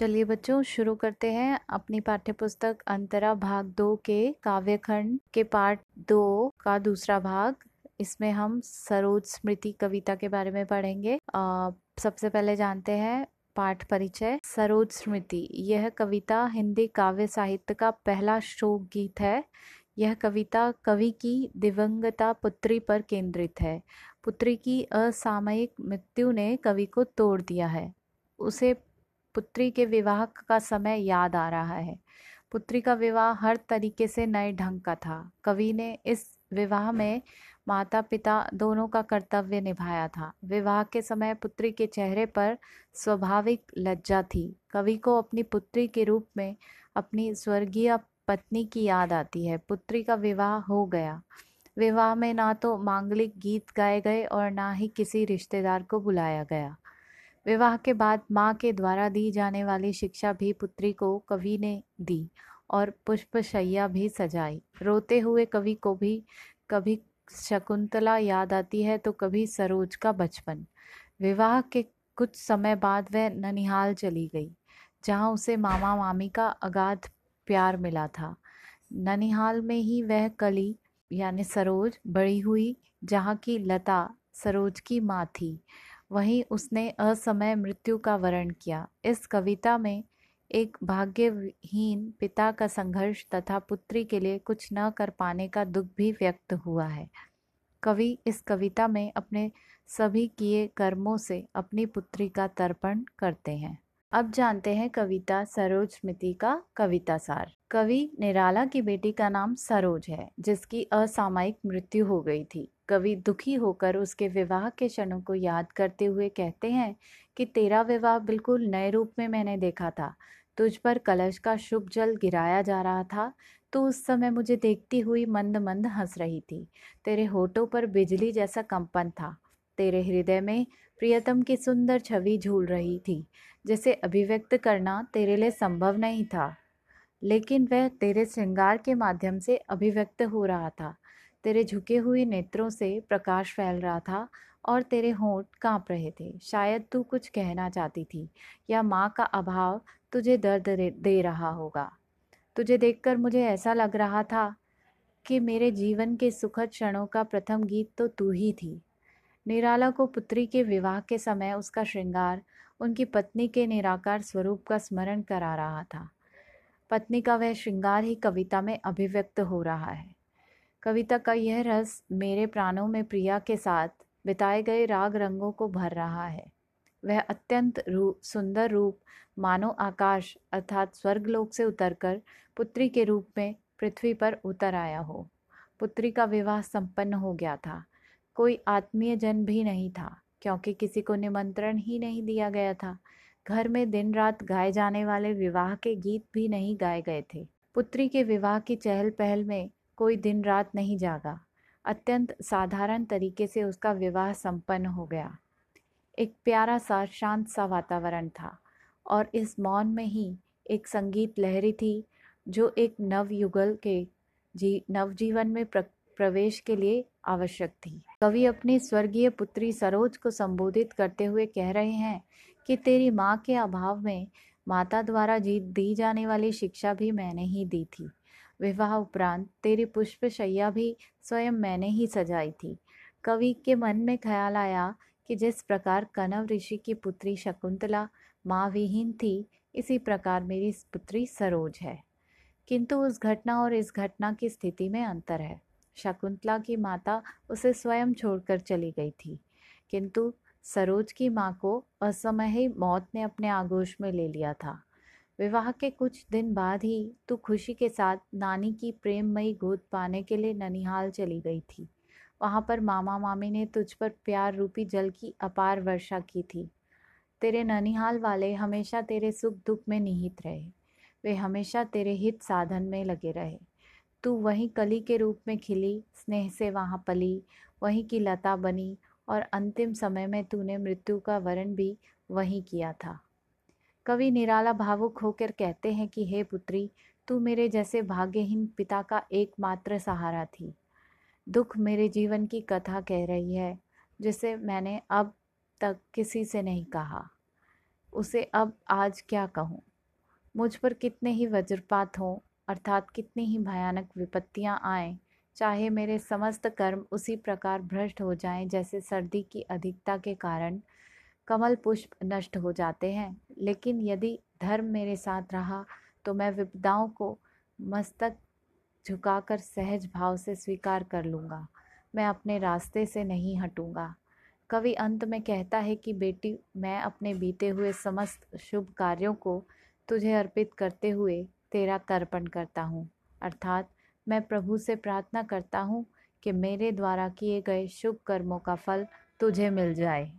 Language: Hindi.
चलिए बच्चों, शुरू करते हैं अपनी पाठ्य पुस्तक अंतरा भाग दो के काव्य खंड के पाठ दो का दूसरा भाग। इसमें हम सरोज स्मृति कविता के बारे में पढ़ेंगे। सबसे पहले जानते हैं पाठ परिचय। सरोज स्मृति, यह कविता हिंदी काव्य साहित्य का पहला शोक गीत है। यह कविता कवि की दिवंगता पुत्री पर केंद्रित है। पुत्री की असामयिक मृत्यु ने कवि को तोड़ दिया है। उसे पुत्री के विवाह का समय याद आ रहा है। पुत्री का विवाह हर तरीके से नए ढंग का था। कवि ने इस विवाह में माता पिता दोनों का कर्तव्य निभाया था। विवाह के समय पुत्री के चेहरे पर स्वाभाविक लज्जा थी। कवि को अपनी पुत्री के रूप में अपनी स्वर्गीय पत्नी की याद आती है। पुत्री का विवाह हो गया। विवाह में ना तो मांगलिक गीत गाए गए और ना ही किसी रिश्तेदार को बुलाया गया। विवाह के बाद माँ के द्वारा दी जाने वाली शिक्षा भी पुत्री को कवि ने दी और पुष्पशैया भी सजाई। रोते हुए कवि को भी, कभी शकुंतला याद आती है तो कभी सरोज का बचपन। विवाह के कुछ समय बाद वह ननिहाल चली गई, जहाँ उसे मामा मामी का अगाध प्यार मिला था। ननिहाल में ही वह कली यानी सरोज बड़ी हुई, जहाँ की लता सरोज की माँ थी। वहीं उसने असमय मृत्यु का वर्ण किया। इस कविता में एक भाग्यहीन पिता का संघर्ष तथा पुत्री के लिए कुछ न कर पाने का दुख भी व्यक्त हुआ है। कवि इस कविता में अपने सभी किए कर्मों से अपनी पुत्री का तर्पण करते हैं। अब जानते हैं कविता सरोज स्मृति का कविता सार। कवि निराला की बेटी का नाम सरोज है, जिसकी असामयिक मृत्यु हो गई थी। कवि दुखी होकर उसके विवाह के क्षणों को याद करते हुए कहते हैं कि तेरा विवाह बिल्कुल नए रूप में मैंने देखा था। तुझ पर कलश का शुभ जल गिराया जा रहा था। तो उस समय मुझे देखती हुई मंद मंद हंस रही थी। तेरे होठों पर बिजली जैसा कंपन था। तेरे हृदय में प्रियतम की सुंदर छवि झूल रही थी, जिसे अभिव्यक्त करना तेरे लिए संभव नहीं था। लेकिन वह तेरे श्रृंगार के माध्यम से अभिव्यक्त हो रहा था। तेरे झुके हुए नेत्रों से प्रकाश फैल रहा था और तेरे होंठ काँप रहे थे। शायद तू कुछ कहना चाहती थी या माँ का अभाव तुझे दर्द दे रहा होगा। तुझे देखकर मुझे ऐसा लग रहा था कि मेरे जीवन के सुखद क्षणों का प्रथम गीत तो तू ही थी। निराला को पुत्री के विवाह के समय उसका श्रृंगार उनकी पत्नी के निराकार स्वरूप का स्मरण करा रहा था। पत्नी का वह श्रृंगार ही कविता में अभिव्यक्त हो रहा है। कविता का यह रस मेरे प्राणों में प्रिया के साथ बिताए गए राग रंगों को भर रहा है। वह अत्यंत रूप सुंदर रूप, मानो आकाश अर्थात स्वर्गलोक से उतरकर पुत्री के रूप में पृथ्वी पर उतर आया हो। पुत्री का विवाह संपन्न हो गया था। कोई आत्मीय जन भी नहीं था क्योंकि किसी को निमंत्रण ही नहीं दिया गया था। घर में दिन रात गाए जाने वाले विवाह के गीत भी नहीं गाए गए थे। पुत्री के विवाह की चहल पहल में कोई दिन रात नहीं जागा। अत्यंत साधारण तरीके से उसका विवाह संपन्न हो गया। एक प्यारा सा शांत सा वातावरण था और इस मौन में ही एक संगीत लहरी थी जो एक नव युगल के जी नवजीवन में प्र, प्रवेश के लिए आवश्यक थी। कवि अपनी स्वर्गीय पुत्री सरोज को संबोधित करते हुए कह रहे हैं कि तेरी माँ के अभाव में माता द्वारा जी, दी जाने वाली शिक्षा भी मैंने ही दी थी। विवाह उपरांत तेरी पुष्प शैया भी स्वयं मैंने ही सजाई थी। कवि के मन में ख्याल आया कि जिस प्रकार कनव ऋषि की पुत्री शकुंतला माँ विहीन थी, इसी प्रकार मेरी पुत्री सरोज है। किंतु उस घटना और इस घटना की स्थिति में अंतर है। शकुंतला की माता उसे स्वयं छोड़कर चली गई थी। किंतु सरोज की माँ को असमय ही मौत ने अपने आगोश में ले लिया था। विवाह के कुछ दिन बाद ही तू खुशी के साथ नानी की प्रेममयी गोद पाने के लिए ननिहाल चली गई थी। वहाँ पर मामा मामी ने तुझ पर प्यार रूपी जल की अपार वर्षा की थी। तेरे ननिहाल वाले हमेशा तेरे सुख दुख में निहित रहे। वे हमेशा तेरे हित साधन में लगे रहे। तू वहीं कली के रूप में खिली, स्नेह से वहाँ पली, वहीं की लता बनी और अंतिम समय में तूने मृत्यु का वरण भी वहीं किया था। कवि निराला भावुक होकर कहते हैं कि, हे पुत्री, तू मेरे जैसे भाग्यहीन पिता का एकमात्र सहारा थी। दुख मेरे जीवन की कथा कह रही है, जिसे मैंने अब तक किसी से नहीं कहा। उसे अब आज क्या कहूँ? मुझ पर कितने ही वज्रपात हों अर्थात कितनी ही भयानक विपत्तियाँ आएँ, चाहे मेरे समस्त कर्म उसी प्रकार भ्रष्ट हो जाएँ जैसे सर्दी की अधिकता के कारण कमल पुष्प नष्ट हो जाते हैं। लेकिन यदि धर्म मेरे साथ रहा तो मैं विपदाओं को मस्तक झुकाकर सहज भाव से स्वीकार कर लूँगा। मैं अपने रास्ते से नहीं हटूँगा। कवि अंत में कहता है कि, बेटी, मैं अपने बीते हुए समस्त शुभ कार्यों को तुझे अर्पित करते हुए तेरा तर्पण करता हूँ। अर्थात मैं प्रभु से प्रार्थना करता हूँ कि मेरे द्वारा किए गए शुभ कर्मों का फल तुझे मिल जाए।